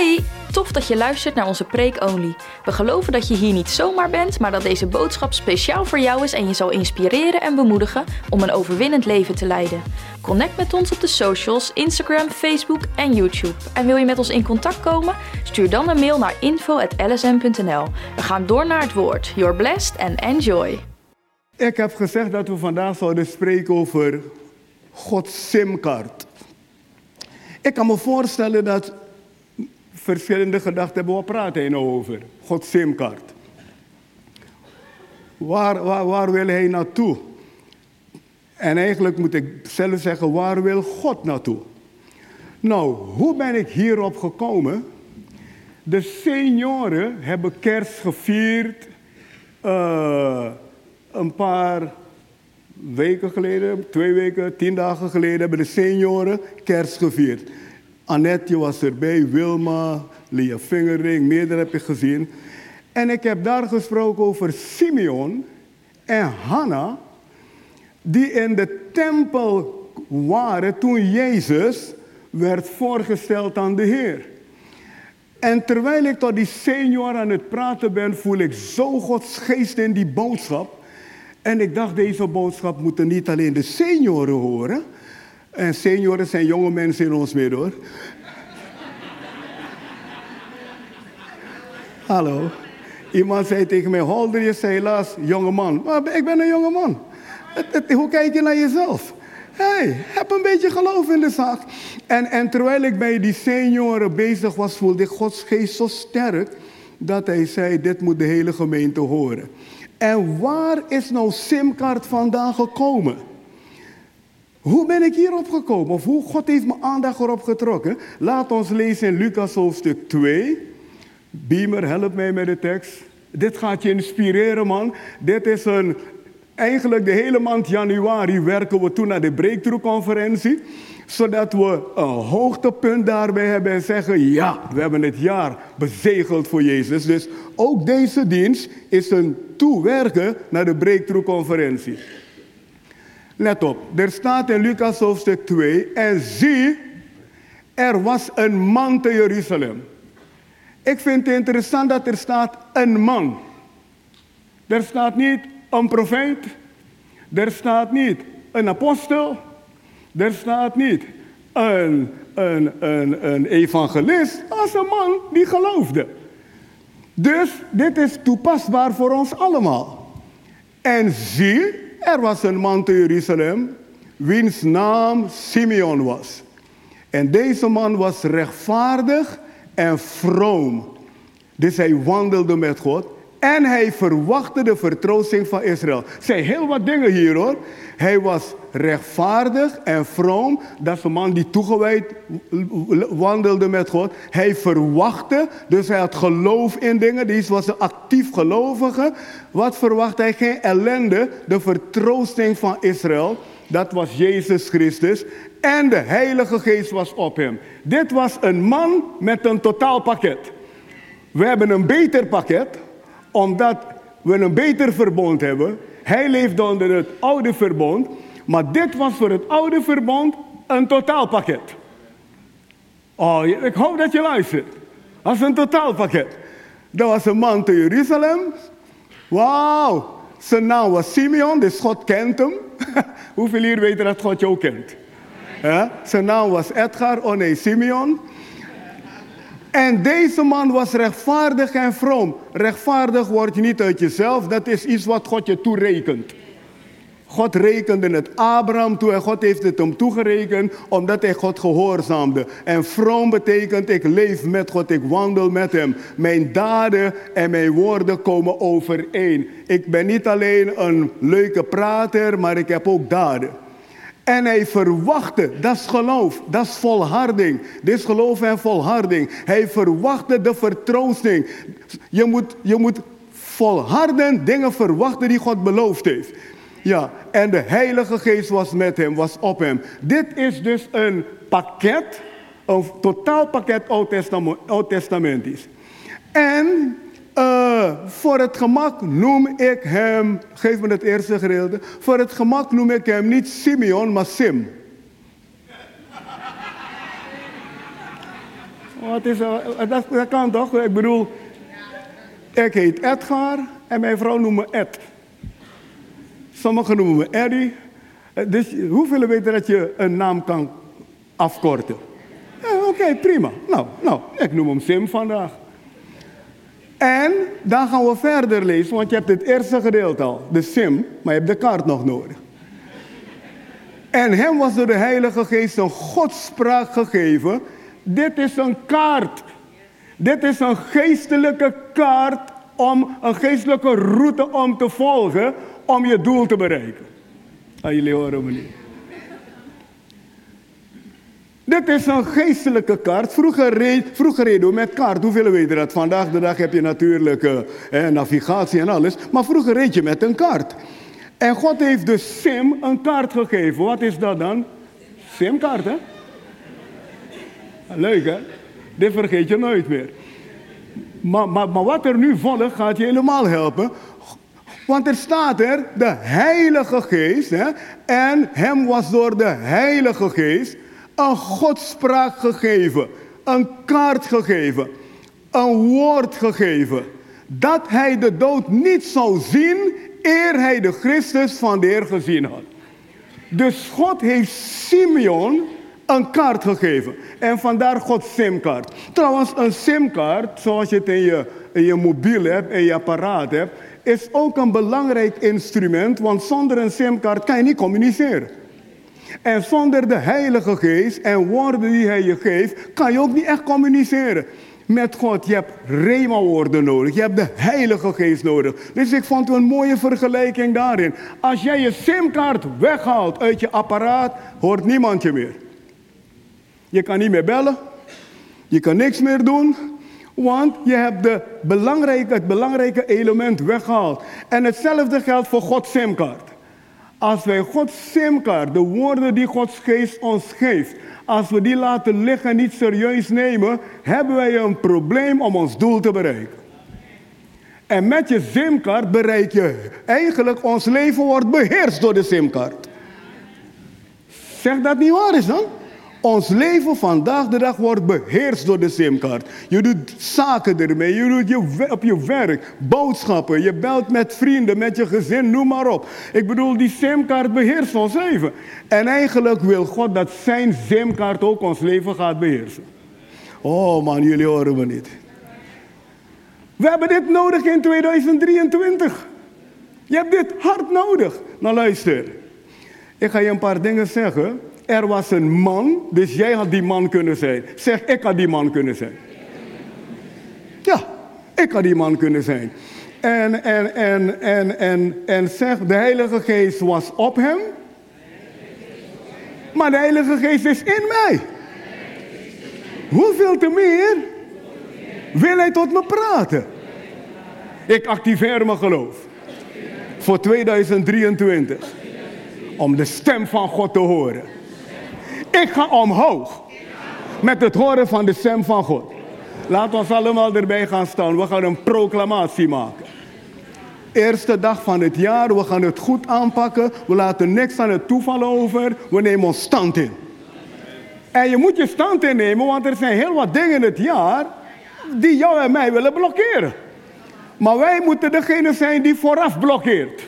Hey, tof dat je luistert naar onze Preek Only. We geloven dat je hier niet zomaar bent, maar dat deze boodschap speciaal voor jou is en je zal inspireren en bemoedigen om een overwinnend leven te leiden. Connect met ons op de socials, Instagram, Facebook en YouTube. En wil je met ons in contact komen? Stuur dan een mail naar info.lsm.nl. We gaan door naar het woord. You're blessed and enjoy. Ik heb gezegd dat we vandaag zouden spreken over Gods simkaart. Ik kan me voorstellen dat verschillende gedachten hebben. Wat praten hij nou over? Gods simkaart. Waar, waar, waar wil hij naartoe? En eigenlijk moet ik zelf zeggen, waar wil God naartoe? Nou, hoe ben ik hierop gekomen? De senioren hebben kerst gevierd uh, een paar weken geleden, twee weken, tien dagen geleden, hebben de senioren kerst gevierd. Annette was erbij, Wilma, Lia Vingering, meerdere heb ik gezien. En ik heb daar gesproken over Simeon en Hanna, die in de tempel waren toen Jezus werd voorgesteld aan de Heer. En terwijl ik tot die senior aan het praten ben, voel ik zo Gods geest in die boodschap. En ik dacht, deze boodschap moeten niet alleen de senioren horen. En senioren zijn jonge mensen in ons midden hoor. Hallo. Iemand zei tegen mij, Holder, je zei helaas jonge man. Maar ik ben een jonge man. Hoe kijk je naar jezelf? hey, heb een beetje geloof in de zaak. En, en terwijl ik bij die senioren bezig was, voelde ik Gods geest zo sterk dat hij zei, dit moet de hele gemeente horen. En waar is nou Simkaart vandaan gekomen? Hoe ben ik hierop gekomen? Of hoe God heeft mijn aandacht erop getrokken? Laat ons lezen in Lucas hoofdstuk 2. Beamer, help mij met de tekst. Dit gaat je inspireren, man. Dit is een Eigenlijk de hele maand januari werken we toen naar de Breakthrough-conferentie. Zodat we een hoogtepunt daarbij hebben en zeggen: ja, we hebben het jaar bezegeld voor Jezus. Dus ook deze dienst is een toewerken naar de Breakthrough-conferentie. Let op, er staat in Lucas hoofdstuk 2: En zie, er was een man te Jeruzalem. Ik vind het interessant dat er staat een man. Er staat niet een profeet. Er staat niet een apostel. Er staat niet een, een, een, een evangelist. Als een man die geloofde. Dus dit is toepasbaar voor ons allemaal. En zie, er was een man te Jeruzalem, wiens naam Simeon was. En deze man was rechtvaardig en vroom. Dus hij wandelde met God en hij verwachtte de vertroosting van Israël. Zijn heel wat dingen hier hoor. Hij was rechtvaardig en vroom. Dat is een man die toegewijd wandelde met God. Hij verwachtte, dus hij had geloof in dingen. Die was een actief gelovige. Wat verwachtte hij? Geen ellende. De vertroosting van Israël. Dat was Jezus Christus. En de Heilige Geest was op hem. Dit was een man met een totaalpakket. We hebben een beter pakket omdat we een beter verbond hebben. Hij leefde onder het oude verbond. Maar dit was voor het oude verbond een totaalpakket. Oh, ik hoop dat je luistert. Dat is een totaalpakket. Dat was een man te Jeruzalem. Wauw. Zijn naam was Simeon, dus God kent hem. Hoeveel hier weten dat God jou kent? Ja? Zijn naam was Edgar, oh nee, Simeon. En deze man was rechtvaardig en vroom. Rechtvaardig word je niet uit jezelf, dat is iets wat God je toerekent. God rekende het Abraham toe en God heeft het hem toegerekend omdat hij God gehoorzaamde. En vroom betekent ik leef met God, ik wandel met hem. Mijn daden en mijn woorden komen overeen. Ik ben niet alleen een leuke prater, maar ik heb ook daden. En hij verwachtte, dat is geloof, dat is volharding. Dit is geloof en volharding. Hij verwachtte de vertroosting. Je moet, je moet volharden dingen verwachten die God beloofd heeft. Ja, en de Heilige Geest was met hem, was op hem. Dit is dus een pakket, een totaalpakket Oud-testamentisch. En uh, voor het gemak noem ik hem, geef me het eerste gedeelte. Voor het gemak noem ik hem niet Simeon, maar Sim. Wat is, uh, dat, dat kan toch? Ik bedoel, ik heet Edgar en mijn vrouw noemt me Ed. Sommigen noemen me Eddie. Eh, dus hoeveel weten dat je een naam kan afkorten? Oké, prima. Nou, nou, ik noem hem Sim vandaag. En dan gaan we verder lezen, want je hebt het eerste gedeelte al, de sim, maar je hebt de kaart nog nodig. En hem was door de Heilige Geest een godspraak gegeven. Dit is een kaart. Dit is een geestelijke kaart om een geestelijke route om te volgen om je doel te bereiken. Ah, jullie horen me niet. Dit is een geestelijke kaart. Vroeger, reed, vroeger reden we met kaart. Hoeveel weten dat? Vandaag de dag heb je natuurlijk eh, navigatie en alles. Maar vroeger reed je met een kaart. En God heeft de Sim een kaart gegeven. Wat is dat dan? Simkaart, hè? Leuk, hè? Dit vergeet je nooit meer. Maar, maar, maar wat er nu volgt gaat je helemaal helpen. Want er staat er, de Heilige Geest, hè, en hem was door de Heilige Geest een godspraak gegeven, een kaart gegeven, een woord gegeven. Dat hij de dood niet zou zien eer hij de Christus van de Heer gezien had. Dus God heeft Simeon een kaart gegeven. En vandaar Gods simkaart. Trouwens, een simkaart, zoals je het in je, in je mobiel hebt, in je apparaat hebt, is ook een belangrijk instrument, want zonder een simkaart kan je niet communiceren. En zonder de Heilige Geest en woorden die Hij je geeft, kan je ook niet echt communiceren met God. Je hebt Rema-woorden nodig. Je hebt de Heilige Geest nodig. Dus ik vond een mooie vergelijking daarin. Als jij je simkaart weghaalt uit je apparaat, hoort niemand je meer. Je kan niet meer bellen. Je kan niks meer doen. Want je hebt de het belangrijke element weggehaald. En hetzelfde geldt voor Gods simkaart. Als wij Gods simkaart, de woorden die Gods geest ons geeft, als we die laten liggen en niet serieus nemen, hebben wij een probleem om ons doel te bereiken. En met je simkaart bereik je eigenlijk, ons leven wordt beheerst door de simkaart. Zeg dat niet waar is dan? Ons leven vandaag de dag wordt beheerst door de simkaart. Je doet zaken ermee, je doet je, op je werk, boodschappen, je belt met vrienden, met je gezin, noem maar op. Ik bedoel, die simkaart beheerst ons leven. En eigenlijk wil God dat zijn simkaart ook ons leven gaat beheersen. Oh man, jullie horen me niet. We hebben dit nodig in 2023. Je hebt dit hard nodig. Nou luister, ik ga je een paar dingen zeggen er was een man, dus jij had die man kunnen zijn. Zeg, ik had die man kunnen zijn. Ja, ik had die man kunnen zijn. En, en, en, en, en, en zeg, de Heilige Geest was op hem. Maar de Heilige Geest is in mij. Hoeveel te meer wil hij tot me praten? Ik activeer mijn geloof. Voor 2023. Om de stem van God te horen. Ik ga omhoog. Met het horen van de stem van God. Laat ons allemaal erbij gaan staan. We gaan een proclamatie maken. Eerste dag van het jaar, we gaan het goed aanpakken. We laten niks aan het toeval over. We nemen ons stand in. En je moet je stand innemen, want er zijn heel wat dingen in het jaar die jou en mij willen blokkeren. Maar wij moeten degene zijn die vooraf blokkeert.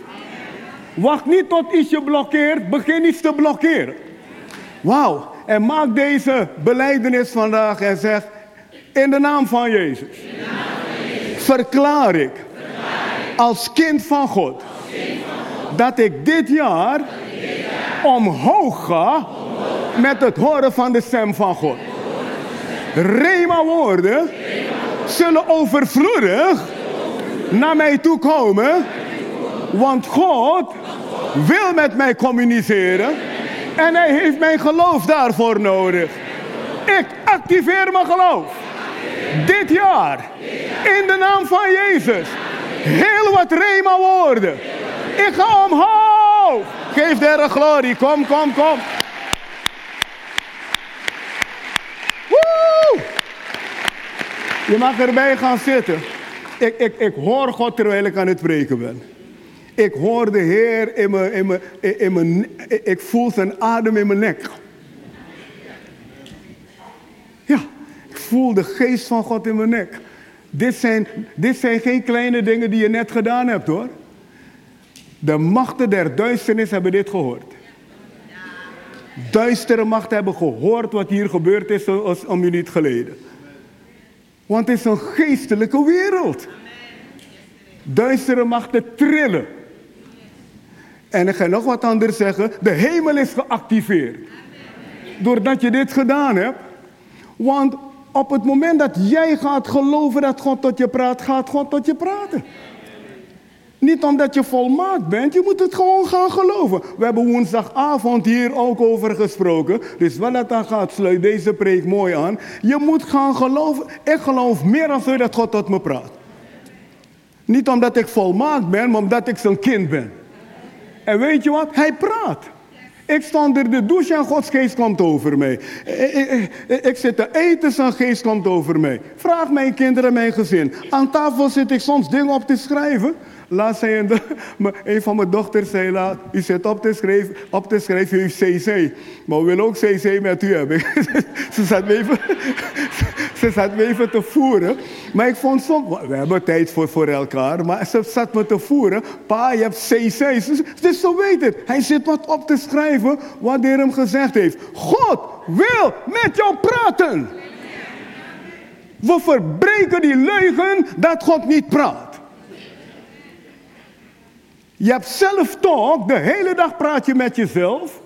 Wacht niet tot iets je blokkeert, begin iets te blokkeren. Wauw. En maak deze beleidenis vandaag en zeg, in de naam van Jezus, verklaar, ik, als kind van God, dat ik dit jaar, omhoog ga met het horen van de stem van God. Rema woorden zullen overvloedig naar mij toe komen, want God wil met mij communiceren en hij heeft mijn geloof daarvoor nodig. Ik activeer mijn geloof. Dit jaar. In de naam van Jezus. Heel wat rema woorden. Ik ga omhoog. Geef de glorie. Kom, kom, kom. Woe! Je mag erbij gaan zitten. Ik, ik, ik hoor God terwijl ik aan het preken ben. Ik hoor de Heer in mijn, in mijn, in mijn, ik voel zijn adem in mijn nek. Ja, ik voel de geest van God in mijn nek. Dit zijn, dit zijn geen kleine dingen die je net gedaan hebt hoor. De machten der duisternis hebben dit gehoord. Duistere machten hebben gehoord wat hier gebeurd is een minuut geleden. Want het is een geestelijke wereld. Duistere machten trillen. En ik ga nog wat anders zeggen. De hemel is geactiveerd. Doordat je dit gedaan hebt. Want op het moment dat jij gaat geloven dat God tot je praat, gaat God tot je praten. Niet omdat je volmaakt bent, je moet het gewoon gaan geloven. We hebben woensdagavond hier ook over gesproken. Dus wat dat dan gaat, sluit deze preek mooi aan. Je moet gaan geloven. Ik geloof meer dan zo dat God tot me praat. Niet omdat ik volmaakt ben, maar omdat ik zijn kind ben. En weet je wat? Hij praat. Ik sta onder de douche en Gods geest komt over mij. Ik, ik, ik, zit te eten, zijn geest komt over mij. Vraag mijn kinderen, mijn gezin. Aan tafel zit ik soms dingen op te schrijven. Laat zei een, van mijn dochters zei, laat, u zit op te schrijven, op te schrijven, heeft CC. Maar we willen ook CC met u hebben. ze, zat me even, ze zat even te voeren. Maar ik vond soms, we hebben tijd voor, voor elkaar, maar ze zat me te voeren. Pa, je hebt CC. Dus, zo weet het. Hij zit wat op te schrijven wat hij hem gezegd heeft. God wil met jou praten. We verbreken die leugen dat God niet praat. Je hebt zelf talk, de hele dag praat je met jezelf.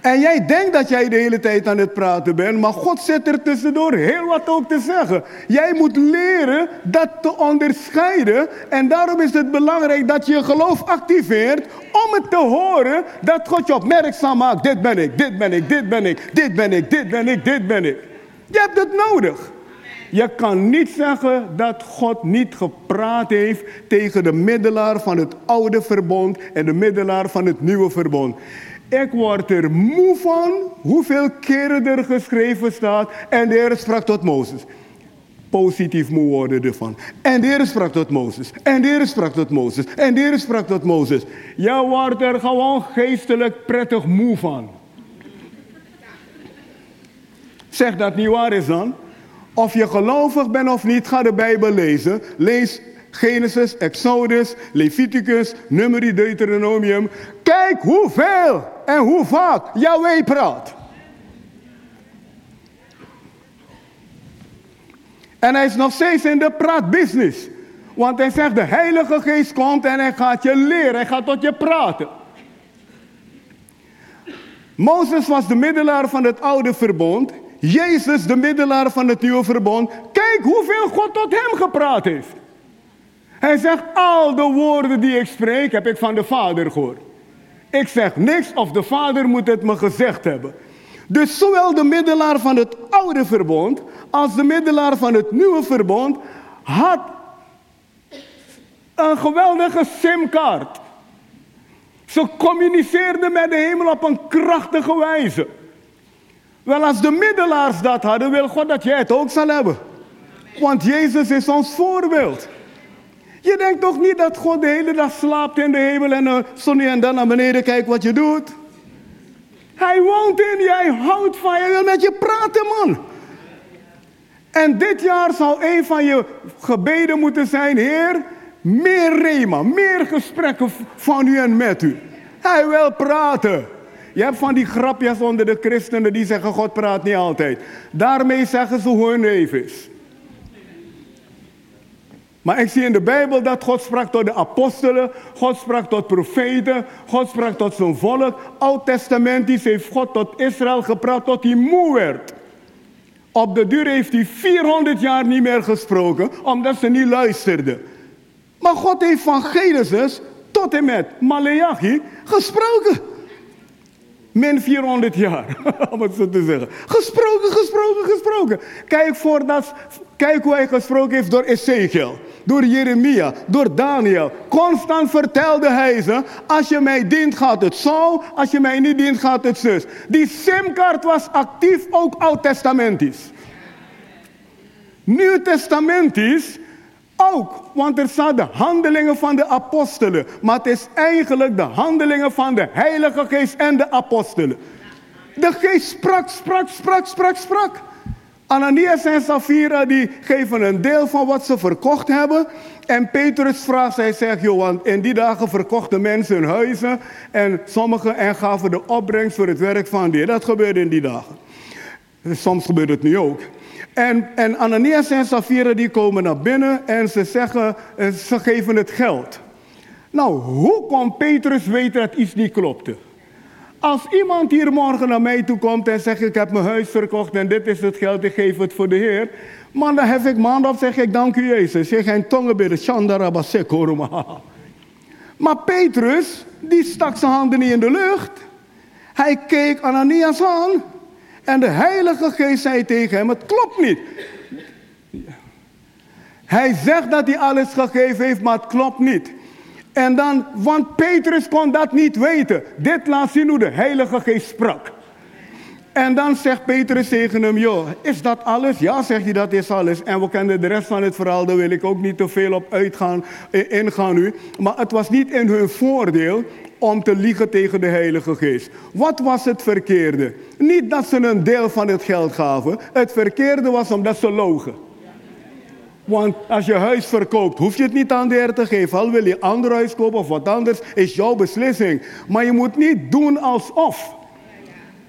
En jij denkt dat jij de hele tijd aan het praten bent, maar God zit er tussendoor heel wat ook te zeggen. Jij moet leren dat te onderscheiden. En daarom is het belangrijk dat je je geloof activeert om het te horen dat God je opmerkzaam maakt. Dit ben ik, dit ben ik, dit ben ik, dit ben ik, dit ben ik, dit ben ik. Je hebt het nodig. Je kan niet zeggen dat God niet gepraat heeft tegen de middelaar van het oude verbond en de middelaar van het nieuwe verbond. Ik word er moe van hoeveel keren er geschreven staat en de Heer sprak tot Mozes. Positief moe worden ervan. En de Heer sprak tot Mozes. En de Heer sprak tot Mozes. En de Heer sprak tot Mozes. Je wordt er gewoon geestelijk prettig moe van. Zeg dat niet waar is dan? Of je gelovig bent of niet, ga de Bijbel lezen. Lees Genesis, Exodus, Leviticus, Numeri, Deuteronomium. Kijk hoeveel en hoe vaak Yahweh praat. En hij is nog steeds in de praatbusiness. Want hij zegt, de Heilige Geest komt en hij gaat je leren, hij gaat tot je praten. Mozes was de middelaar van het oude verbond. Jezus, de middelaar van het nieuwe verbond. Kijk hoeveel God tot hem gepraat heeft. Hij zegt, al de woorden die ik spreek, heb ik van de Vader gehoord. Ik zeg niks of de Vader moet het me gezegd hebben. Dus zowel de middelaar van het oude verbond als de middelaar van het nieuwe verbond had een geweldige simkaart. Ze communiceerden met de hemel op een krachtige wijze. Wel, als de middelaars dat hadden, wil God dat jij het ook zal hebben. Want Jezus is ons voorbeeld. Je denkt toch niet dat God de hele dag slaapt in de hemel en uh, zo nu en dan naar beneden kijkt wat je doet? Hij woont in je, hij houdt van je, hij wil met je praten, man. En dit jaar zal een van je gebeden moeten zijn, Heer, meer rema, meer gesprekken van u en met u. Hij wil praten. Je hebt van die grapjes onder de christenen die zeggen God praat niet altijd. Daarmee zeggen ze hoe hun neef is. Maar ik zie in de Bijbel dat God sprak tot de apostelen, God sprak tot profeten, God sprak tot zijn volk. Oud-testamentisch heeft God tot Israël gepraat tot hij moe werd. Op de duur heeft hij 400 jaar niet meer gesproken, omdat ze niet luisterden. Maar God heeft van Genesis tot en met Maleachi gesproken. Min 400 jaar, om het zo te zeggen. Gesproken, gesproken, gesproken. Kijk, voordat, kijk hoe hij gesproken heeft door Ezekiel, door Jeremia, door Daniel. Constant vertelde hij ze, als je mij dient gaat het zo, als je mij niet dient gaat het zus. Die simkaart was actief, ook oud-testamentisch. Nieuw-testamentisch ook, want er staan de handelingen van de apostelen. Maar het is eigenlijk de handelingen van de Heilige Geest en de apostelen. De Geest sprak, sprak, sprak, sprak, sprak. Ananias en Safira die geven een deel van wat ze verkocht hebben. En Petrus vraagt, hij zegt, joh, want in die dagen verkochten mensen hun huizen. En sommigen en gaven de opbrengst voor het werk van die. Dat gebeurde in die dagen. Soms gebeurt het nu ook. En, en Ananias en Safira die komen naar binnen en ze zeggen, eh, ze geven het geld. Nou, hoe kon Petrus weten dat iets niet klopte? Als iemand hier morgen naar mij toe komt en zegt: Ik heb mijn huis verkocht en dit is het geld, ik geef het voor de Heer. Man, dan heb ik maand op, zeg ik: Dank u, Jezus. Zeg geen tongen bidden, Maar Petrus, die stak zijn handen niet in de lucht. Hij keek Ananias aan. En de Heilige Geest zei tegen hem: Het klopt niet. Hij zegt dat hij alles gegeven heeft, maar het klopt niet. En dan, want Petrus kon dat niet weten. Dit laat zien hoe de Heilige Geest sprak. En dan zegt Petrus tegen hem, joh, is dat alles? Ja, zegt hij, dat is alles. En we kennen de rest van het verhaal, daar wil ik ook niet te veel op uitgaan, eh, ingaan nu. Maar het was niet in hun voordeel om te liegen tegen de Heilige Geest. Wat was het verkeerde? Niet dat ze een deel van het geld gaven. Het verkeerde was omdat ze logen. Want als je huis verkoopt, hoef je het niet aan de Heer te geven. Al wil je ander huis kopen of wat anders, is jouw beslissing. Maar je moet niet doen alsof.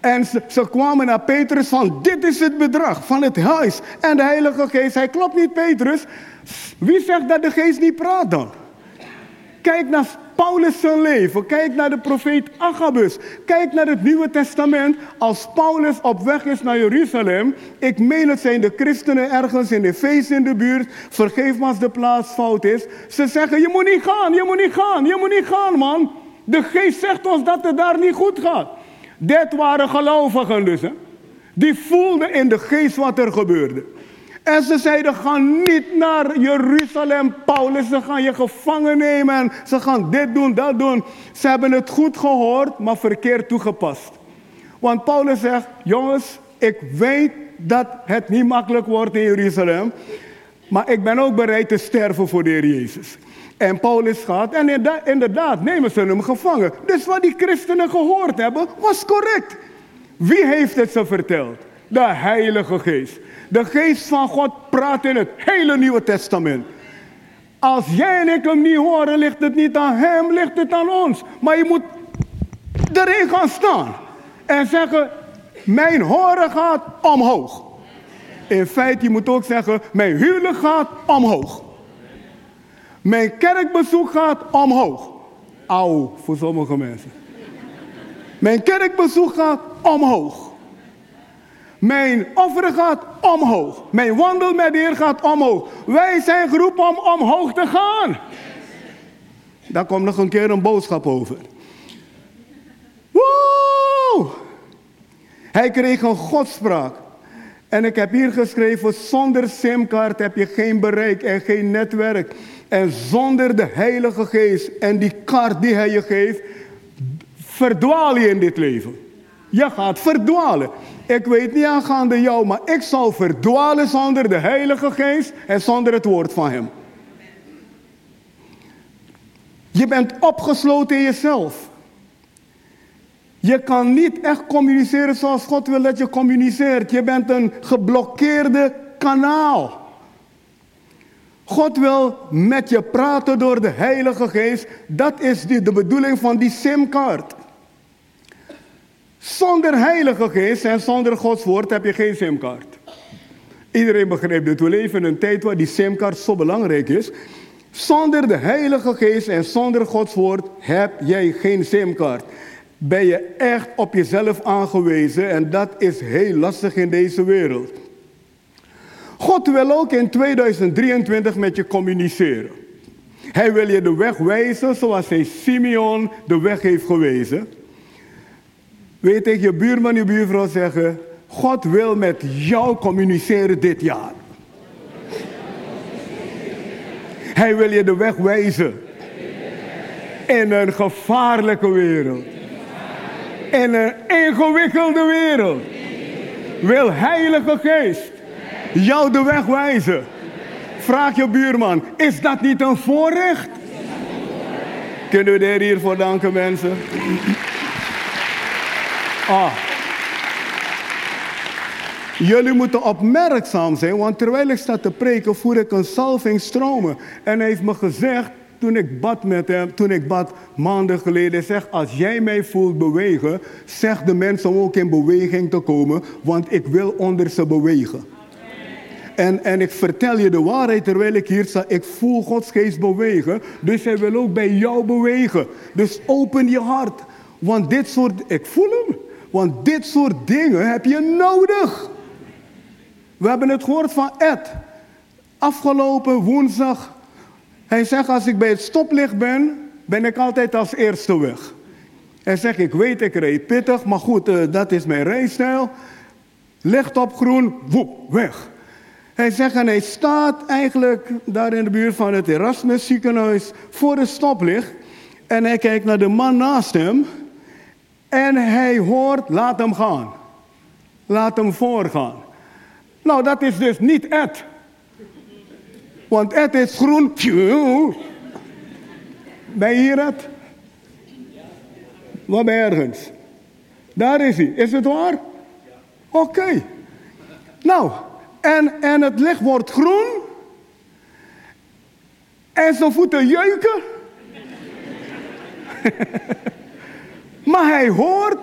En ze, ze, kwamen naar Petrus van, dit is het bedrag van het huis. En de Heilige Geest, hij klopt niet Petrus. Wie zegt dat de Geest niet praat dan? Kijk naar Paulus zijn leven. Kijk naar de profeet Agabus. Kijk naar het Nieuwe Testament. Als Paulus op weg is naar Jeruzalem. Ik meen het zijn de christenen ergens in de feest in de buurt. Vergeef me als de plaats fout is. Ze zeggen je moet niet gaan, je moet niet gaan, je moet niet gaan man. De geest zegt ons dat het daar niet goed gaat. Dit waren gelovigen dus. Hè? Die voelden in de geest wat er gebeurde. En ze zeiden, ga niet naar Jeruzalem, Paulus. Ze gaan je gevangen nemen en ze gaan dit doen, dat doen. Ze hebben het goed gehoord, maar verkeerd toegepast. Want Paulus zegt, jongens, ik weet dat het niet makkelijk wordt in Jeruzalem. Maar ik ben ook bereid te sterven voor de Heer Jezus. En Paulus gaat en inderdaad nemen ze hem gevangen. Dus wat die christenen gehoord hebben, was correct. Wie heeft het ze verteld? De Heilige Geest. De geest van God praat in het hele Nieuwe Testament. Als jij en ik hem niet horen, ligt het niet aan hem, ligt het aan ons. Maar je moet erin gaan staan en zeggen, mijn horen gaat omhoog. In feite, je moet ook zeggen, mijn huwelijk gaat omhoog. Mijn kerkbezoek gaat omhoog. Auw, voor sommige mensen. Mijn kerkbezoek gaat omhoog. Mijn offer gaat omhoog. Mijn wandel met de Heer gaat omhoog. Wij zijn geroepen om omhoog te gaan. Daar komt nog een keer een boodschap over. Woe! Hij kreeg een godspraak. En ik heb hier geschreven, zonder simkaart heb je geen bereik en geen netwerk. En zonder de Heilige Geest en die kaart die hij je geeft, verdwaal je in dit leven. Je gaat verdwalen. Ik weet niet aangaande jou, maar ik zal verdwalen zonder de Heilige Geest en zonder het woord van Hem. Je bent opgesloten in jezelf. Je kan niet echt communiceren zoals God wil dat je communiceert. Je bent een geblokkeerde kanaal. God wil met je praten door de Heilige Geest. Dat is de, bedoeling van die simkaart. Zonder Heilige Geest en zonder Gods woord heb je geen simkaart. Iedereen begrijpt dit. We leven in een tijd waar die simkaart zo belangrijk is. Zonder de Heilige Geest en zonder Gods woord heb jij geen simkaart. Ben je echt op jezelf aangewezen en dat is heel lastig in deze wereld. God wil ook in 2023 met je communiceren. Hij wil je de weg wijzen zoals hij Simeon de weg heeft gewezen. Weet tegen je buurman, je buurvrouw zeggen, God wil met jou communiceren dit jaar. Hij wil je de weg wijzen. In een gevaarlijke wereld. In een ingewikkelde wereld. Wil Heilige Geest jou de weg wijzen. Vraag je buurman, is dat niet een voorrecht? Kunnen we er hiervoor danken mensen? Ah. Jullie moeten opmerkzaam zijn, want terwijl ik sta te preken, voer ik een salving stromen. En hij heeft me gezegd, toen ik bad met hem, toen ik bad maanden geleden, zeg, als jij mij voelt bewegen, zeg de mensen om ook in beweging te komen, want ik wil onder ze bewegen. En, en ik vertel je de waarheid terwijl ik hier sta. Ik voel Gods geest bewegen. Dus hij wil ook bij jou bewegen. Dus open je hart. Want dit soort, ik voel hem. Want dit soort dingen heb je nodig. We hebben het gehoord van Ed. Afgelopen woensdag. Hij zegt als ik bij het stoplicht ben, ben ik altijd als eerste weg. Hij zegt ik weet ik reed pittig, maar goed, uh, dat is mijn rijstijl. Licht op groen, woep, weg. Hij zegt en hij staat eigenlijk daar in de buurt van het Erasmus ziekenhuis voor het stoplicht. En hij kijkt naar de man naast hem. En hij hoort, laat hem gaan. Laat hem voorgaan. Nou, dat is dus niet Ed. Want Ed is groen. Ben je hier, Ed? Je ergens? Daar is hij. Is het waar? Oké. Nou, en, en het licht wordt groen. En zijn voeten jeuken. maar hij hoort,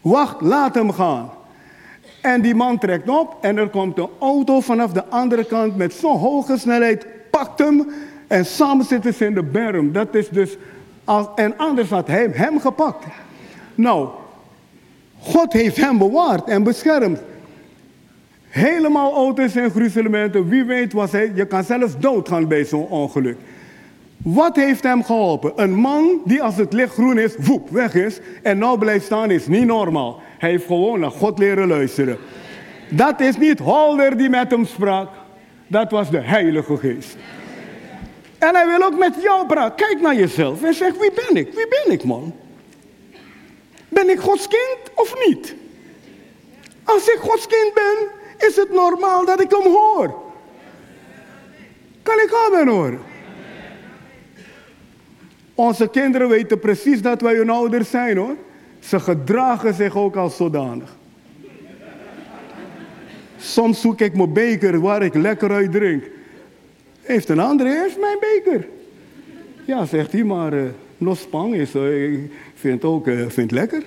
wacht, laat hem gaan. En die man trekt op en er komt een auto vanaf de andere kant met zo'n hoge snelheid, pakt hem en samen zitten ze in de berm. Dat is dus, als, en anders had hij hem gepakt. Nou, God heeft hem bewaard en beschermd. Helemaal auto's en gruzelementen. Wie weet was hij. Je kan zelfs doodgaan bij zo'n ongeluk. Wat heeft hem geholpen? Een man die als het licht groen is, woep, weg is. En nou blijft staan is niet normaal. Hij heeft gewoon naar God leren luisteren. Dat is niet Holder die met hem sprak. Dat was de Heilige Geest. En hij wil ook met jou praten. Kijk naar jezelf en zeg, wie ben ik? Wie ben ik, man? Ben ik Gods kind of niet? Als ik Gods kind ben, is het normaal dat ik hem hoor. Kan ik amen horen? Onze kinderen weten precies dat wij hun ouders zijn hoor. Ze gedragen zich ook als zodanig. Soms zoek ik mijn beker waar ik lekker uit drink. Heeft een andere eerst mijn beker? Ja, zegt hij, maar uh, nog spang is. Ik vind ook uh, vind lekker.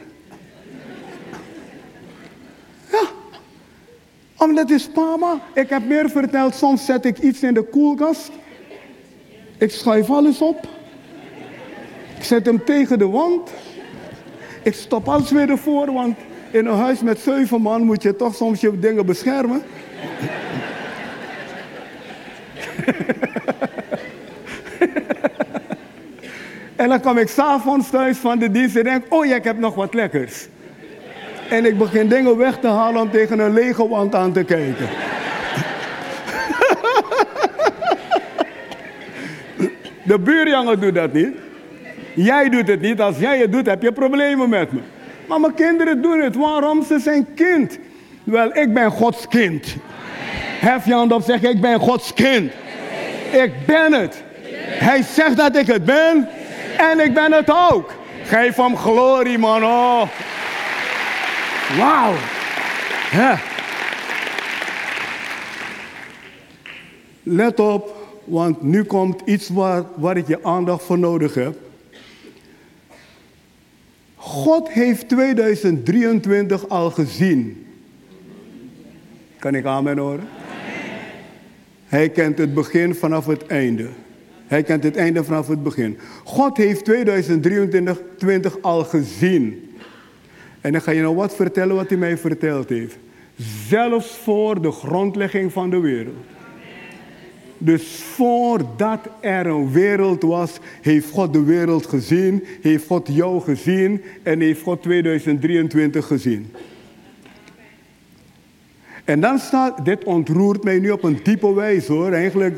Omdat is mama, ik heb meer verteld, soms zet ik iets in de koelkast. Ik schuif alles op. Ik zet hem tegen de wand. Ik stop alles weer ervoor, want in een huis met zeven man moet je toch soms je dingen beschermen. en dan kom ik s'avonds thuis van de dienst en denk, oh ja, ik heb nog wat lekkers. En ik begin dingen weg te halen om tegen een lege wand aan te kijken. De buurjongen doet dat niet. Jij doet het niet. Als jij het doet, heb je problemen met me. Maar mijn kinderen doen het. Waarom? Ze zijn kind. Wel, ik ben Gods kind. Hef je hand op, zeg ik ben Gods kind. Ik ben het. Hij zegt dat ik het ben. En ik ben het ook. Geef hem glorie, man. Oh. Wauw. Let op, want nu komt iets waar ik je aandacht voor nodig heb. God heeft 2023 al gezien. Kan ik amen horen? Hij kent het begin vanaf het einde. Hij kent het einde vanaf het begin. God heeft 2023 al gezien. En dan ga je nou wat vertellen wat hij mij verteld heeft. Zelfs voor de grondlegging van de wereld. Dus voordat er een wereld was, heeft God de wereld gezien, heeft God jou gezien en heeft God 2023 gezien. En dan staat, dit ontroert mij nu op een diepe wijze hoor. Eigenlijk,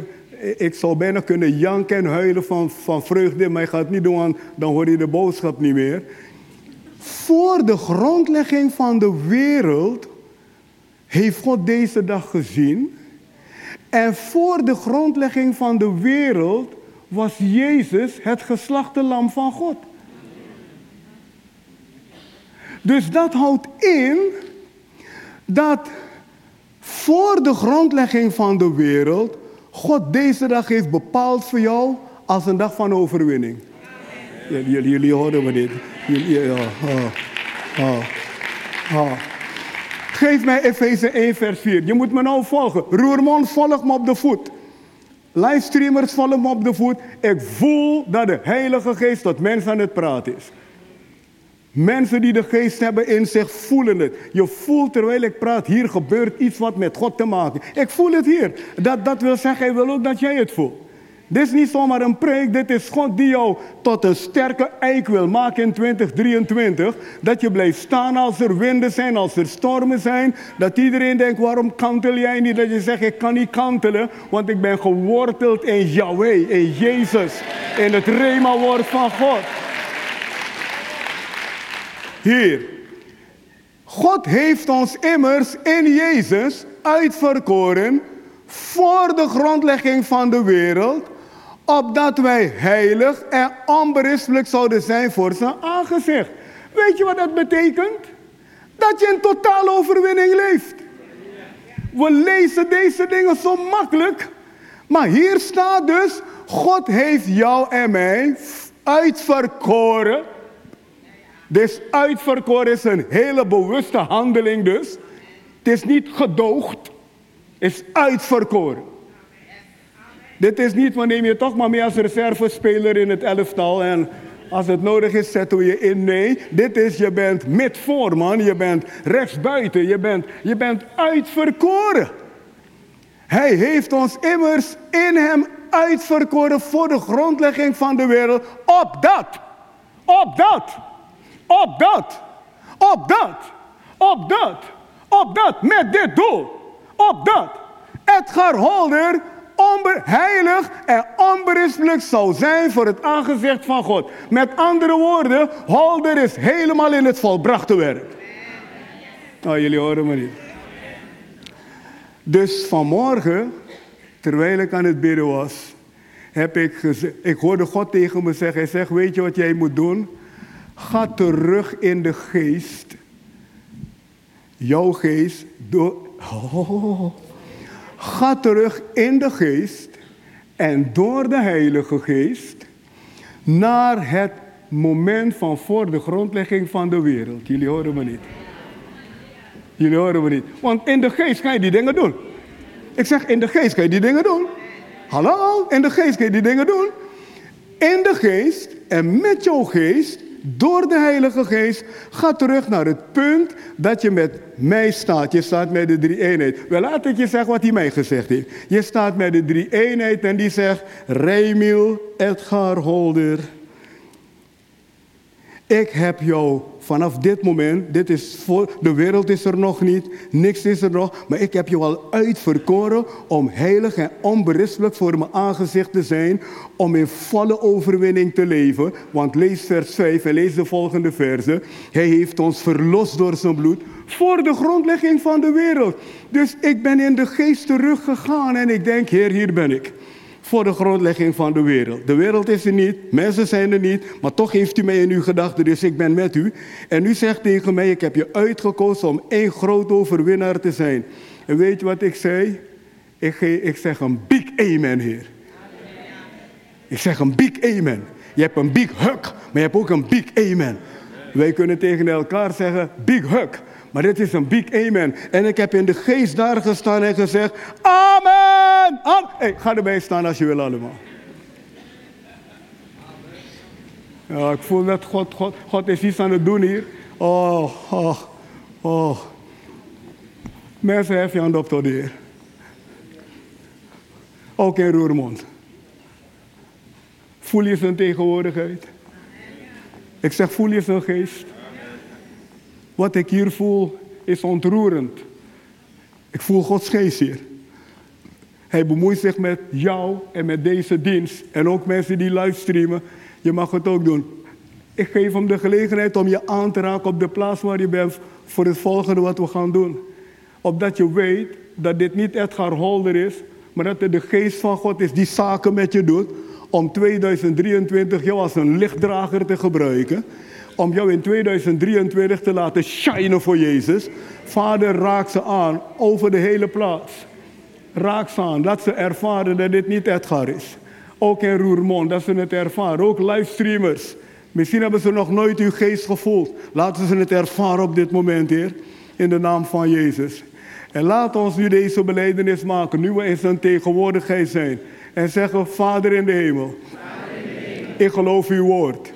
ik zou bijna kunnen janken en huilen van, van vreugde, maar ik ga het niet doen, dan hoor je de boodschap niet meer. Voor de grondlegging van de wereld heeft God deze dag gezien. En voor de grondlegging van de wereld was Jezus het geslachte lam van God. Dus dat houdt in dat voor de grondlegging van de wereld God deze dag heeft bepaald voor jou als een dag van overwinning. Jullie, jullie horen me dit. Jullie, oh, oh, oh. Geef mij Efeze 1 vers 4. Je moet me nou volgen. Roermond, volg me op de voet. Livestreamers, volg me op de voet. Ik voel dat de Heilige Geest tot mensen aan het praten is. Mensen die de geest hebben in zich voelen het. Je voelt terwijl ik praat, hier gebeurt iets wat met God te maken. Ik voel het hier. Dat, dat wil zeggen, hij wil ook dat jij het voelt. Dit is niet zomaar een preek, dit is God die jou tot een sterke eik wil maken in 2023. Dat je blijft staan als er winden zijn, als er stormen zijn. Dat iedereen denkt, waarom kantel jij niet? Dat je zegt, ik kan niet kantelen, want ik ben geworteld in Yahweh, in Jezus. In het Rema-woord van God. Hier. God heeft ons immers in Jezus uitverkoren voor de grondlegging van de wereld, opdat wij heilig en onberispelijk zouden zijn voor zijn aangezicht. Weet je wat dat betekent? Dat je in totale overwinning leeft. We lezen deze dingen zo makkelijk, maar hier staat dus, God heeft jou en mij uitverkoren dus uitverkoren is een hele bewuste handeling dus. Het is niet gedoogd, het is uitverkoren. Dit is niet, we neem je toch maar mee als reservespeler in het elftal en als het nodig is zetten we je in. Nee, dit is, je bent midvoorman, je bent rechtsbuiten, je bent, je bent uitverkoren. Hij heeft ons immers in hem uitverkoren voor de grondlegging van de wereld, opdat, opdat op dat, op dat, op dat, op dat, met dit doel, op dat. Edgar Holder heilig en onberispelijk zou zijn voor het aangezicht van God. Met andere woorden, Holder is helemaal in het volbrachte werk. Oh, jullie horen me niet. Dus vanmorgen, terwijl ik aan het bidden was, heb ik ik hoorde God tegen me zeggen, hij zegt, weet je wat jij moet doen? Ga terug in de geest. Jouw geest. Door, oh, ga terug in de geest. En door de Heilige Geest. Naar het moment van voor de grondlegging van de wereld. Jullie horen me niet. Jullie horen me niet. Want in de geest ga je die dingen doen. Ik zeg, in de geest ga je die dingen doen. Hallo, in de geest ga je die dingen doen. In de geest en met jouw geest door de Heilige Geest, ga terug naar het punt dat je met mij staat. Je staat met de drie eenheid. Wel, laat ik je zeggen wat hij mij gezegd heeft. Je staat met de drie eenheid en die zegt, Remiel Edgar Holder. Ik heb jou vanaf dit moment, dit is voor, de wereld is er nog niet, niks is er nog, maar ik heb jou al uitverkoren om heilig en onberispelijk voor mijn aangezicht te zijn, om in volle overwinning te leven. Want lees vers 5 en lees de volgende verse. Hij heeft ons verlost door zijn bloed voor de grondlegging van de wereld. Dus ik ben in de geest teruggegaan en ik denk, Heer, hier ben ik voor de grondlegging van de wereld. De wereld is er niet, mensen zijn er niet, maar toch heeft u mij in uw gedachten, dus ik ben met u. En u zegt tegen mij, ik heb je uitgekozen om één groot overwinnaar te zijn. En weet je wat ik zei? Ik, ik zeg een big amen, Heer. Ik zeg een big amen. Je hebt een big hug, maar je hebt ook een big amen. Wij kunnen tegen elkaar zeggen, big hug. Maar dit is een big amen. En ik heb in de geest daar gestaan en gezegd, amen. Hey, ga erbij staan als je wil allemaal. Ja, ik voel dat God, God, God is iets aan het doen hier. Oh, oh, oh. Mensen, hef je hand op tot de Heer. Ook in Roermond. Voel je zijn tegenwoordigheid? Ik zeg, voel je zijn geest? Wat ik hier voel is ontroerend. Ik voel Gods geest hier. Hij bemoeit zich met jou en met deze dienst. En ook mensen die livestreamen. Je mag het ook doen. Ik geef hem de gelegenheid om je aan te raken op de plaats waar je bent voor het volgende wat we gaan doen. Opdat je weet dat dit niet Edgar Holder is, maar dat het de geest van God is die zaken met je doet om 2023 jou als een lichtdrager te gebruiken om jou in 2023 te laten shinen voor Jezus. Vader, raak ze aan over de hele plaats. Raak ze aan. Laat ze ervaren dat dit niet Edgar is. Ook in Roermond, dat ze het ervaren. Ook livestreamers. Misschien hebben ze nog nooit uw geest gevoeld. Laten ze het ervaren op dit moment, Heer. In de naam van Jezus. En laat ons nu deze beleidenis maken, nu we in zijn tegenwoordigheid zijn. En zeggen, Vader in de hemel, ik geloof uw woord.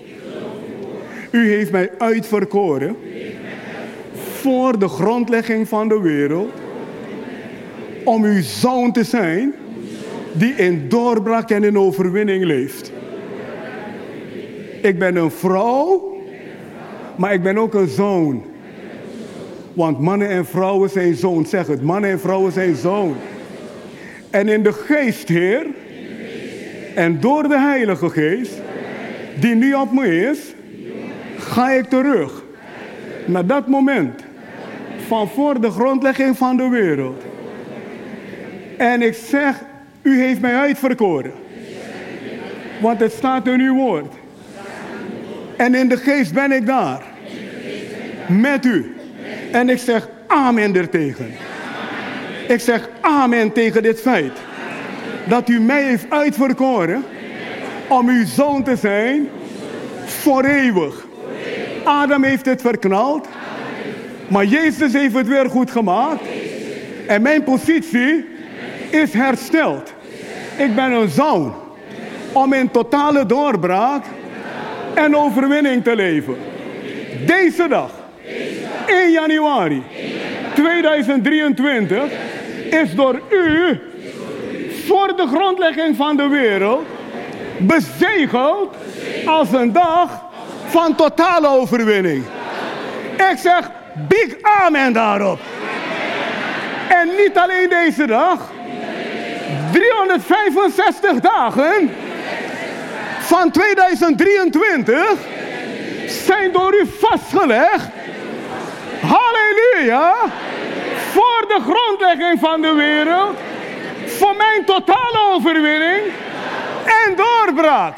U heeft mij uitverkoren voor de grondlegging van de wereld om uw zoon te zijn die in doorbraak en in overwinning leeft. Ik ben een vrouw, maar ik ben ook een zoon. Want mannen en vrouwen zijn zoon. Zeg het, mannen en vrouwen zijn zoon. En in de geest, Heer, en door de Heilige Geest, die nu op me is, ga ik terug naar dat moment van voor de grondlegging van de wereld. En ik zeg, u heeft mij uitverkoren. Want het staat in uw woord. En in de geest ben ik daar. Met u. En ik zeg amen ertegen. Ik zeg amen tegen dit feit. Dat u mij heeft uitverkoren om uw zoon te zijn voor eeuwig. Adam heeft het verknald. Maar Jezus heeft het weer goed gemaakt. En mijn positie is hersteld. Ik ben een zoon om in totale doorbraak en overwinning te leven. Deze dag, 1 januari 2023, is door u voor de grondlegging van de wereld bezegeld als een dag van totale overwinning. Ik zeg big amen daarop. En niet alleen deze dag, 365 dagen van 2023 zijn door u vastgelegd. Halleluja! Voor de grondlegging van de wereld, voor mijn totale overwinning en doorbraak.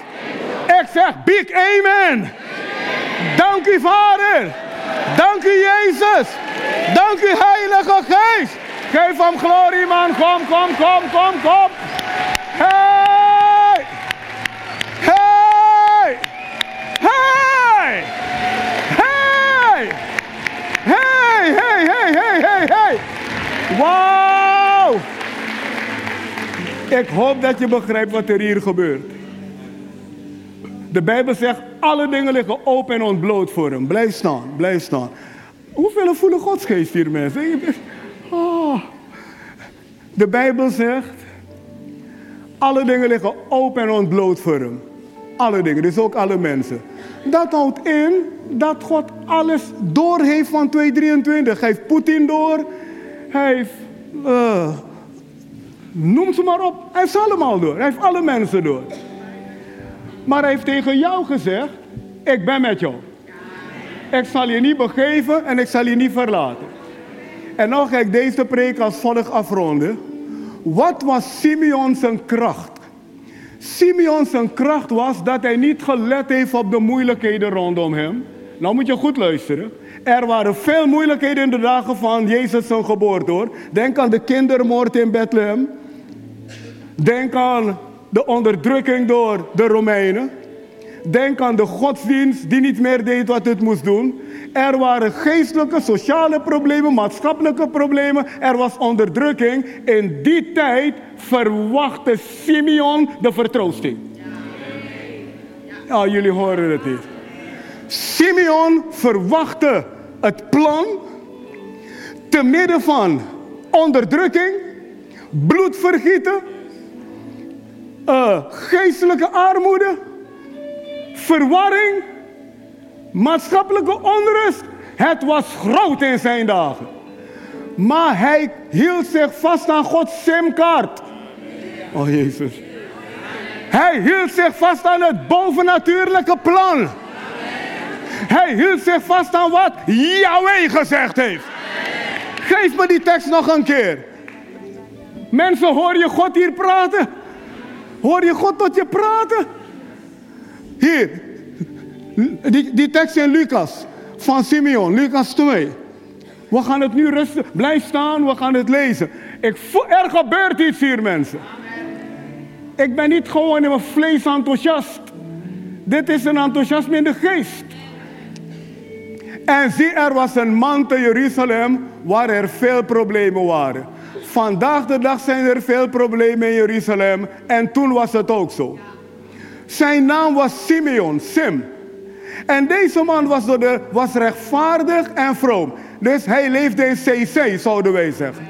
Ik zeg big amen. Dank u Vader. Dank u Jezus. Dank u Heilige Geest. Geef hem glorie man. Kom, kom, kom, kom, kom. Hey! Hey! Hey! Hey! Hey, hey, hey, hey, hey, hey! Wauw! Ik hoop dat je begrijpt wat er hier gebeurt. De Bijbel zegt, alle dingen liggen open en ontbloot voor hem. Blijf staan, blijf staan. Hoeveel voelen Godsgeest hier mensen? Oh. De Bijbel zegt, alle dingen liggen open en ontbloot voor hem. Alle dingen, dus ook alle mensen. Dat houdt in dat God alles door heeft van 2023. Hij heeft Poetin door. Hij heeft, uh, noem ze maar op. Hij heeft ze allemaal door. Hij heeft alle mensen door. Maar hij heeft tegen jou gezegd, ik ben met jou. Ik zal je niet begeven en ik zal je niet verlaten. En nou ga ik deze preek als volgt afronden. Wat was Simeon zijn kracht? Simeon zijn kracht was dat hij niet gelet heeft op de moeilijkheden rondom hem. Nou moet je goed luisteren. Er waren veel moeilijkheden in de dagen van Jezus zijn geboorte hoor. Denk aan de kindermoord in Bethlehem. Denk aan de onderdrukking door de Romeinen. Denk aan de godsdienst die niet meer deed wat het moest doen. Er waren geestelijke, sociale problemen, maatschappelijke problemen. Er was onderdrukking. In die tijd verwachtte Simeon de vertroosting. Ja, jullie horen het niet. Simeon verwachtte het plan te midden van onderdrukking, bloedvergieten, uh, geestelijke armoede, verwarring, maatschappelijke onrust. Het was groot in zijn dagen. Maar hij hield zich vast aan Gods simkaart. Oh Jezus. Hij hield zich vast aan het bovennatuurlijke plan. Hij hield zich vast aan wat Yahweh gezegd heeft. Geef me die tekst nog een keer. Mensen, hoor je God hier praten? Hoor je God tot je praten? Hier, Die, die tekst in Lucas van Simeon, Lucas 2. We gaan het nu rustig, blijf staan, we gaan het lezen. Ik er gebeurt iets hier mensen. Ik ben niet gewoon in mijn vlees enthousiast. Dit is een enthousiasme in de geest. En zie, er was een man te Jeruzalem waar er veel problemen waren. Vandaag de dag zijn er veel problemen in Jeruzalem en toen was het ook zo. Zijn naam was Simeon, Sim. En deze man was, door de, was rechtvaardig en vroom. Dus hij leefde in CC, zouden wij zeggen.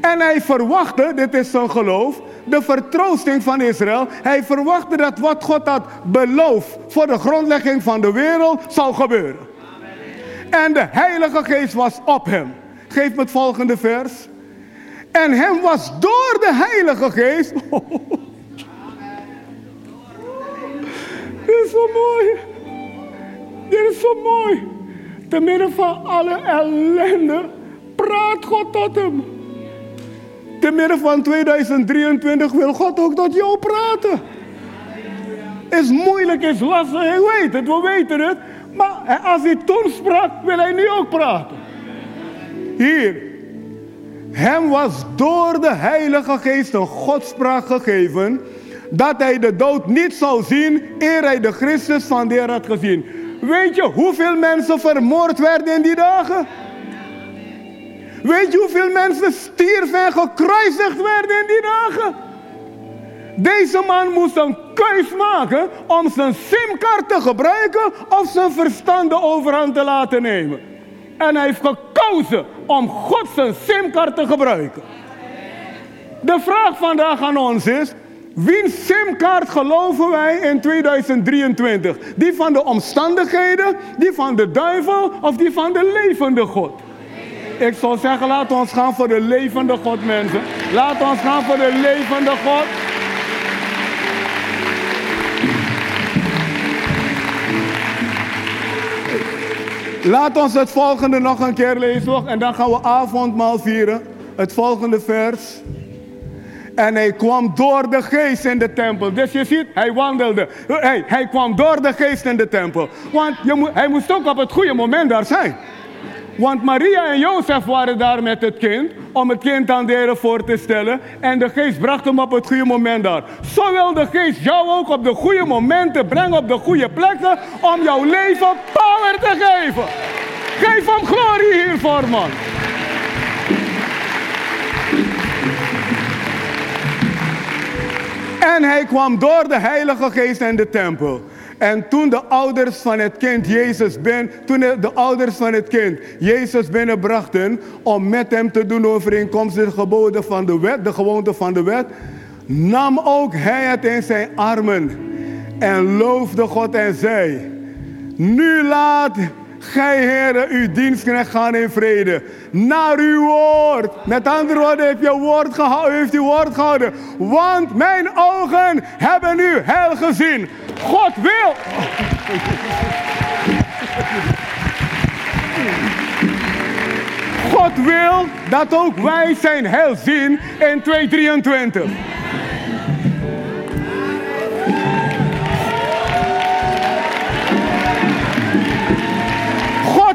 En hij verwachtte, dit is zijn geloof, de vertroosting van Israël. Hij verwachtte dat wat God had beloofd voor de grondlegging van de wereld zou gebeuren. En de Heilige Geest was op hem. Geef me het volgende vers. En hem was door de Heilige Geest. Dit is zo mooi. Dit is zo mooi. Te midden van alle ellende praat God tot hem. Te midden van 2023 wil God ook tot jou praten. Is moeilijk, is lastig, hij weet het, we weten het. Maar als hij toen sprak, wil hij nu ook praten. Hier. Hem was door de Heilige Geest een godspraak gegeven dat hij de dood niet zou zien eer hij de Christus van de Heer had gezien. Weet je hoeveel mensen vermoord werden in die dagen? Weet je hoeveel mensen stierven en gekruisigd werden in die dagen? Deze man moest een keus maken om zijn simkaart te gebruiken of zijn verstand de overhand te laten nemen. En hij heeft gekozen om God zijn simkaart te gebruiken. De vraag vandaag aan ons is, Wiens simkaart geloven wij in 2023? Die van de omstandigheden, die van de duivel of die van de levende God? Ik zou zeggen, laat ons gaan voor de levende God, mensen. Laat ons gaan voor de levende God. Laat ons het volgende nog een keer lezen en dan gaan we avondmaal vieren. Het volgende vers. En hij kwam door de geest in de tempel. Dus je ziet, hij wandelde. Hij, hij kwam door de geest in de tempel. Want je, hij moest ook op het goede moment daar zijn. Want Maria en Jozef waren daar met het kind om het kind aan de Heer voor te stellen. En de geest bracht hem op het goede moment daar. Zo wil de geest jou ook op de goede momenten brengen, op de goede plekken, om jouw leven power te geven. Geef hem glorie hiervoor, man. En hij kwam door de Heilige Geest in de tempel. En toen de ouders van het kind Jezus ben, toen de ouders van het kind Jezus binnenbrachten om met hem te doen overeenkomstig de geboden van de wet, de gewoonte van de wet, nam ook hij het in zijn armen en loofde God en zei: Nu laat Gij, Heer, uw dienstknecht gaan in vrede. Naar uw woord. Met andere woorden, heeft, je woord gehouden, heeft uw woord gehouden. Want mijn ogen hebben u hel gezien. God wil. God wil dat ook wij zijn hel zien in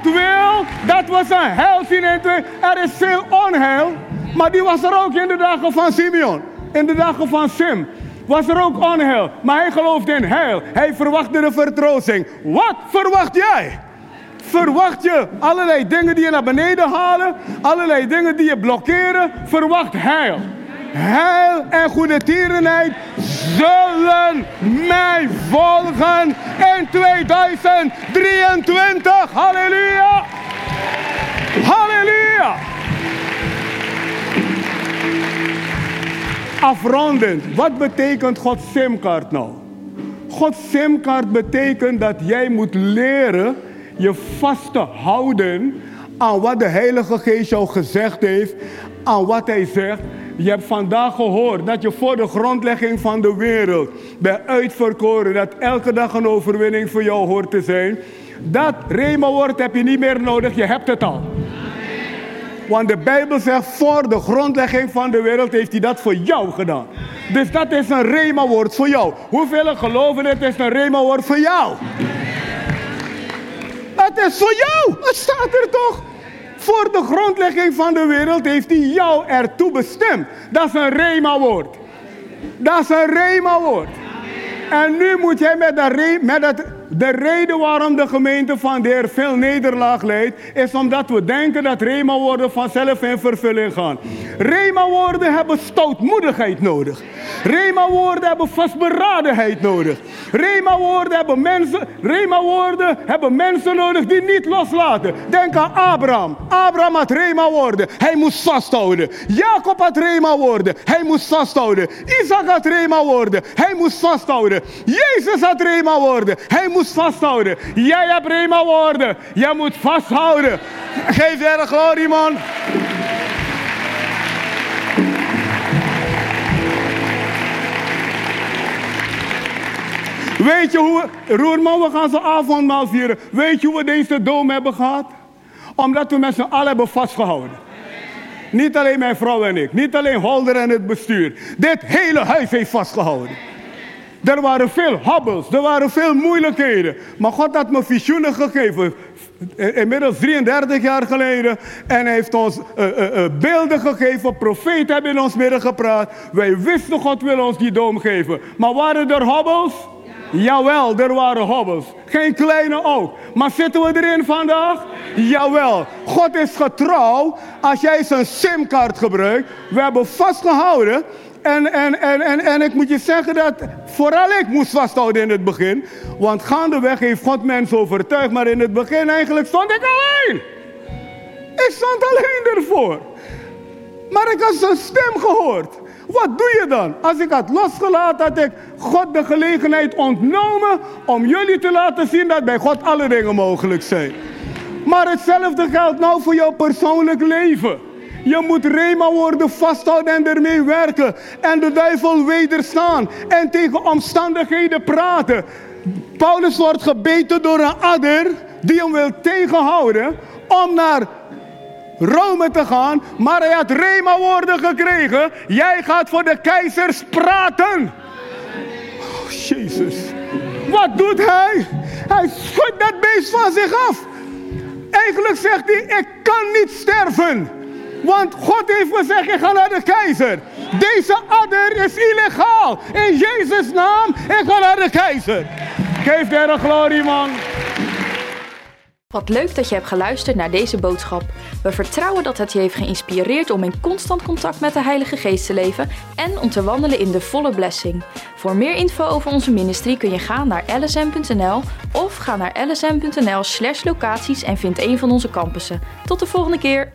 2023. wil, dat was een hel zien. Er is veel onheil, maar die was er ook in de dagen van Simeon. In de dagen van Sim was er ook onheil. Maar hij geloofde in heil. Hij verwachtte de vertroosting. Wat verwacht jij? Verwacht je allerlei dingen die je naar beneden halen? Allerlei dingen die je blokkeren? Verwacht heil heil en goede tierenheid zullen mij volgen in 2023. Halleluja! Halleluja! Afrondend, wat betekent Gods simkaart nou? Gods simkaart betekent dat jij moet leren je vast te houden aan wat de Heilige Geest jou gezegd heeft, aan wat Hij zegt je hebt vandaag gehoord dat je voor de grondlegging van de wereld bent uitverkoren. Dat elke dag een overwinning voor jou hoort te zijn. Dat rema-woord heb je niet meer nodig, je hebt het al. Want de Bijbel zegt, voor de grondlegging van de wereld heeft hij dat voor jou gedaan. Dus dat is een rema-woord voor jou. Hoeveel geloven het is een rema-woord voor jou? Het is voor jou. Het staat er toch? Voor de grondlegging van de wereld heeft hij jou ertoe bestemd. Dat is een rema-woord. Dat is een rema-woord. En nu moet jij met, de, met het de reden waarom de gemeente van de Heer veel nederlaag leidt, is omdat we denken dat Rema-woorden vanzelf in vervulling gaan. Rema-woorden hebben stoutmoedigheid nodig. Rema-woorden hebben vastberadenheid nodig. Rema-woorden hebben mensen, Rema-woorden hebben mensen nodig die niet loslaten. Denk aan Abraham. Abraham had Rema-woorden. Hij moest vasthouden. Jacob had Rema-woorden. Hij moest vasthouden. Isaac had Rema-woorden. Hij moest vasthouden. Jezus had Rema-woorden. Hij moest vasthouden. Jij hebt Rema woorden. Jij moet vasthouden. Geef de glorie, man. Weet je hoe we, Roerman, we gaan zo'n avondmaal vieren. Weet je hoe we deze doom hebben gehad? Omdat we met z'n allen hebben vastgehouden. Niet alleen mijn vrouw en ik, niet alleen Holder en het bestuur. Dit hele huis heeft vastgehouden. Er waren veel hobbels, er waren veel moeilijkheden. Maar God had me visioenen gegeven. Inmiddels 33 jaar geleden. En hij heeft ons uh, uh, beelden gegeven. Profeten hebben in ons midden gepraat. Wij wisten God wil ons die doom geven. Maar waren er hobbels? Jawel, er waren hobbels. Geen kleine ook. Maar zitten we erin vandaag? Jawel. God is getrouw als jij zijn simkaart gebruikt. We hebben vastgehouden en, en, en, en, en ik moet je zeggen dat vooral ik moest vasthouden in het begin. Want gaandeweg heeft God mensen overtuigd. Maar in het begin eigenlijk stond ik alleen. Ik stond alleen ervoor. Maar ik had zijn stem gehoord. Wat doe je dan? Als ik had losgelaten, had ik God de gelegenheid ontnomen om jullie te laten zien dat bij God alle dingen mogelijk zijn. Maar hetzelfde geldt nou voor jouw persoonlijk leven. Je moet rema worden vasthouden en ermee werken. En de duivel wederstaan. En tegen omstandigheden praten. Paulus wordt gebeten door een adder die hem wil tegenhouden om naar Rome te gaan. Maar hij had rema woorden gekregen. Jij gaat voor de keizers praten. Oh, Jezus. Wat doet hij? Hij schudt dat beest van zich af. Eigenlijk zegt hij, ik kan niet sterven. Want God heeft gezegd, ik ga naar de keizer. Deze adder is illegaal. In Jezus' naam, ik ga naar de keizer. Geef de glorie, man. Wat leuk dat je hebt geluisterd naar deze boodschap. We vertrouwen dat het je heeft geïnspireerd om in constant contact met de Heilige Geest te leven en om te wandelen in de volle blessing. Voor meer info over onze ministry kun je gaan naar lsm.nl of ga naar lsm.nl/locaties en vind een van onze campussen. Tot de volgende keer.